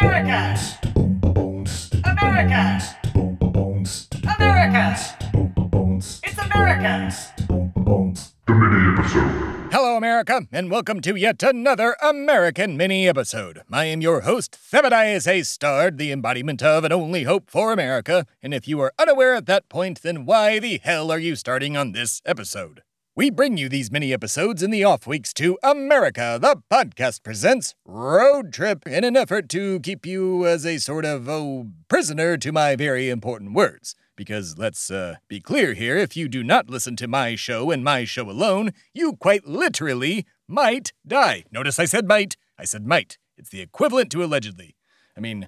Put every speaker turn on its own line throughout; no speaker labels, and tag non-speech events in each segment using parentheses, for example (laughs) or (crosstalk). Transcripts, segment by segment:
America! America! America! It's America!
The mini episode.
Hello, America, and welcome to yet another American mini episode. I am your host, Thebadias A. Stard, the embodiment of and only hope for America. And if you are unaware at that point, then why the hell are you starting on this episode? We bring you these mini episodes in the off weeks to America, the podcast presents Road Trip in an effort to keep you as a sort of, oh, prisoner to my very important words. Because let's uh, be clear here if you do not listen to my show and my show alone, you quite literally might die. Notice I said might, I said might. It's the equivalent to allegedly. I mean,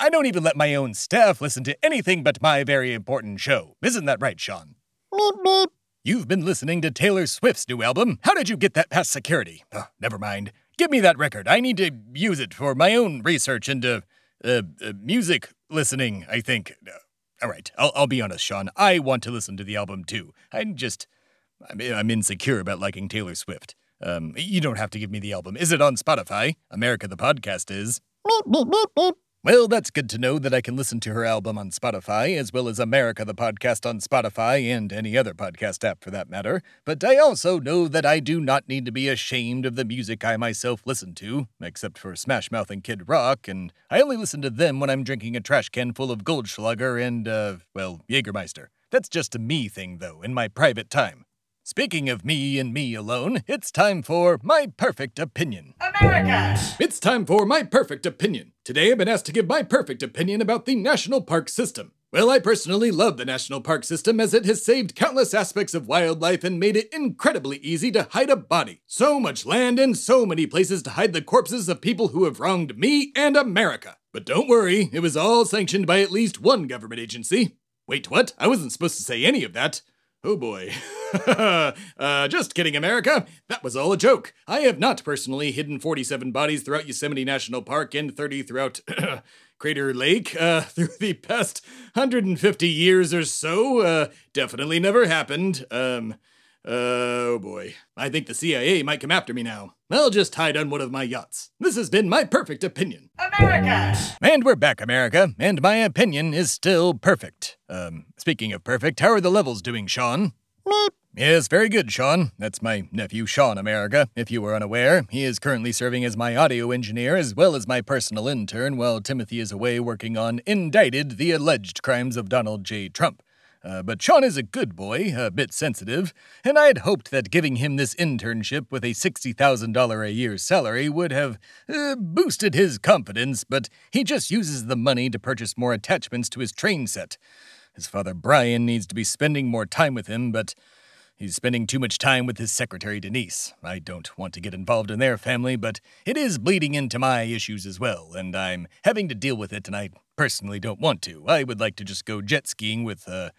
I don't even let my own staff listen to anything but my very important show. Isn't that right, Sean?
Meep meep.
You've been listening to Taylor Swift's new album. How did you get that past security? Oh, never mind. Give me that record. I need to use it for my own research into uh, uh, music listening, I think. Uh, all right, I'll, I'll be honest, Sean. I want to listen to the album too. I'm just. I'm, I'm insecure about liking Taylor Swift. Um, you don't have to give me the album. Is it on Spotify? America the Podcast is.
Meep meep meep.
Well, that's good to know that I can listen to her album on Spotify, as well as America the Podcast on Spotify and any other podcast app for that matter. But I also know that I do not need to be ashamed of the music I myself listen to, except for Smash Mouth and Kid Rock, and I only listen to them when I'm drinking a trash can full of Goldschlager and, uh, well, Jägermeister. That's just a me thing, though, in my private time. Speaking of me and me alone, it's time for my perfect opinion.
America!
It's time for my perfect opinion. Today I've been asked to give my perfect opinion about the national park system. Well, I personally love the national park system as it has saved countless aspects of wildlife and made it incredibly easy to hide a body. So much land and so many places to hide the corpses of people who have wronged me and America. But don't worry, it was all sanctioned by at least one government agency. Wait, what? I wasn't supposed to say any of that. Oh boy. (laughs) uh, just kidding, America. That was all a joke. I have not personally hidden 47 bodies throughout Yosemite National Park and 30 throughout (clears throat) Crater Lake uh, (laughs) through the past 150 years or so. Uh, definitely never happened. Um, oh boy. I think the CIA might come after me now. I'll just hide on one of my yachts. This has been my perfect opinion.
America!
And we're back, America, and my opinion is still perfect. Um, speaking of perfect, how are the levels doing, Sean?
Meep.
Yes, very good, Sean. That's my nephew, Sean America, if you were unaware. He is currently serving as my audio engineer as well as my personal intern while Timothy is away working on Indicted, the alleged crimes of Donald J. Trump. Uh, but Sean is a good boy, a bit sensitive, and I had hoped that giving him this internship with a $60,000 a year salary would have uh, boosted his confidence, but he just uses the money to purchase more attachments to his train set. His father Brian needs to be spending more time with him, but he's spending too much time with his secretary Denise. I don't want to get involved in their family, but it is bleeding into my issues as well, and I'm having to deal with it, and I personally don't want to. I would like to just go jet skiing with, uh,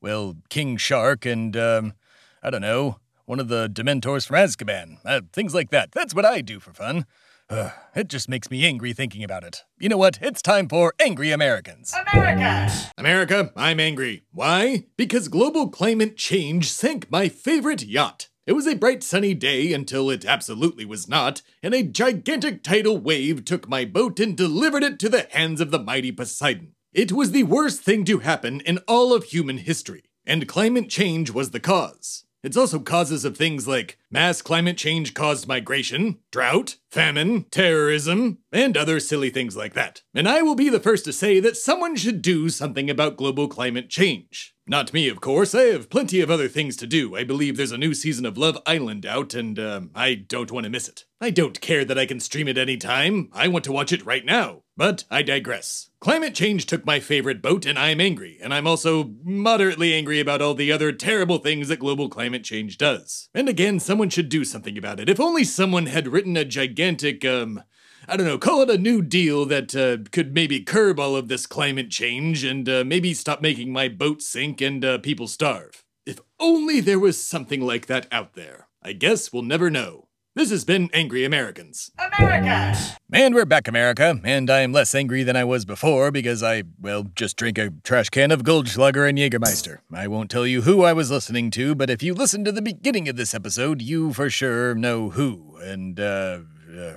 well, King Shark and, um, I don't know, one of the Dementors from Azkaban. Uh, things like that. That's what I do for fun. Ugh, it just makes me angry thinking about it. You know what? It's time for Angry Americans.
America!
America, I'm angry. Why? Because global climate change sank my favorite yacht. It was a bright sunny day until it absolutely was not, and a gigantic tidal wave took my boat and delivered it to the hands of the mighty Poseidon. It was the worst thing to happen in all of human history, and climate change was the cause. It's also causes of things like mass climate change caused migration, drought, famine, terrorism, and other silly things like that. And I will be the first to say that someone should do something about global climate change. Not me, of course. I have plenty of other things to do. I believe there's a new season of Love Island out, and um, I don't want to miss it. I don't care that I can stream it anytime. I want to watch it right now. But I digress. Climate change took my favorite boat, and I'm angry. And I'm also moderately angry about all the other terrible things that global climate change does. And again, someone should do something about it. If only someone had written a gigantic, um, I don't know, call it a new deal that uh, could maybe curb all of this climate change and uh, maybe stop making my boat sink and uh, people starve. If only there was something like that out there. I guess we'll never know. This has been Angry Americans.
America!
And we're back, America, and I am less angry than I was before because I, well, just drink a trash can of Goldschlager and Jägermeister. I won't tell you who I was listening to, but if you listened to the beginning of this episode, you for sure know who. And, uh, uh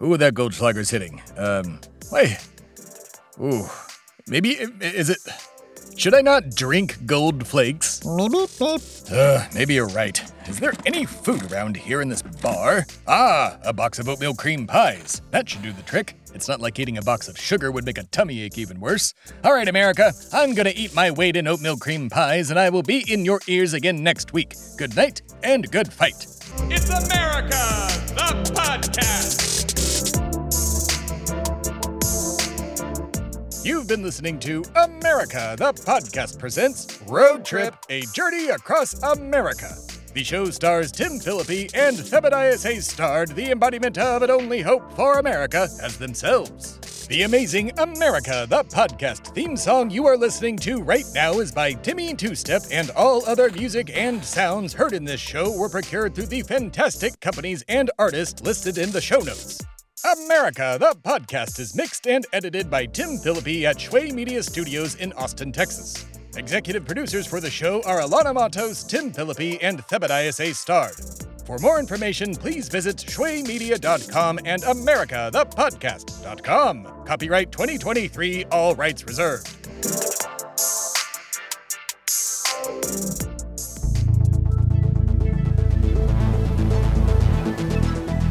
who? Who that Goldschlager's hitting? Um, Wait. Ooh. Maybe is it should I not drink gold flakes? Uh, maybe you're right. Is there any food around here in this bar? Ah, a box of oatmeal cream pies. That should do the trick. It's not like eating a box of sugar would make a tummy ache even worse. All right, America, I'm gonna eat my weight in oatmeal cream pies, and I will be in your ears again next week. Good night and good fight.
It's America, the podcast.
You've been listening to America, the podcast presents Road Trip, a journey across America. The show stars Tim Phillippe and Thebadias A. Stard the embodiment of an only hope for America as themselves. The amazing America, the podcast theme song you are listening to right now is by Timmy Two Step, and all other music and sounds heard in this show were procured through the fantastic companies and artists listed in the show notes. America, the podcast is mixed and edited by Tim Phillippe at Shway Media Studios in Austin, Texas. Executive producers for the show are Alana Matos, Tim Phillippe, and Thebadias A. Stard. For more information, please visit shwaymedia.com and americathepodcast.com. Copyright 2023, all rights reserved.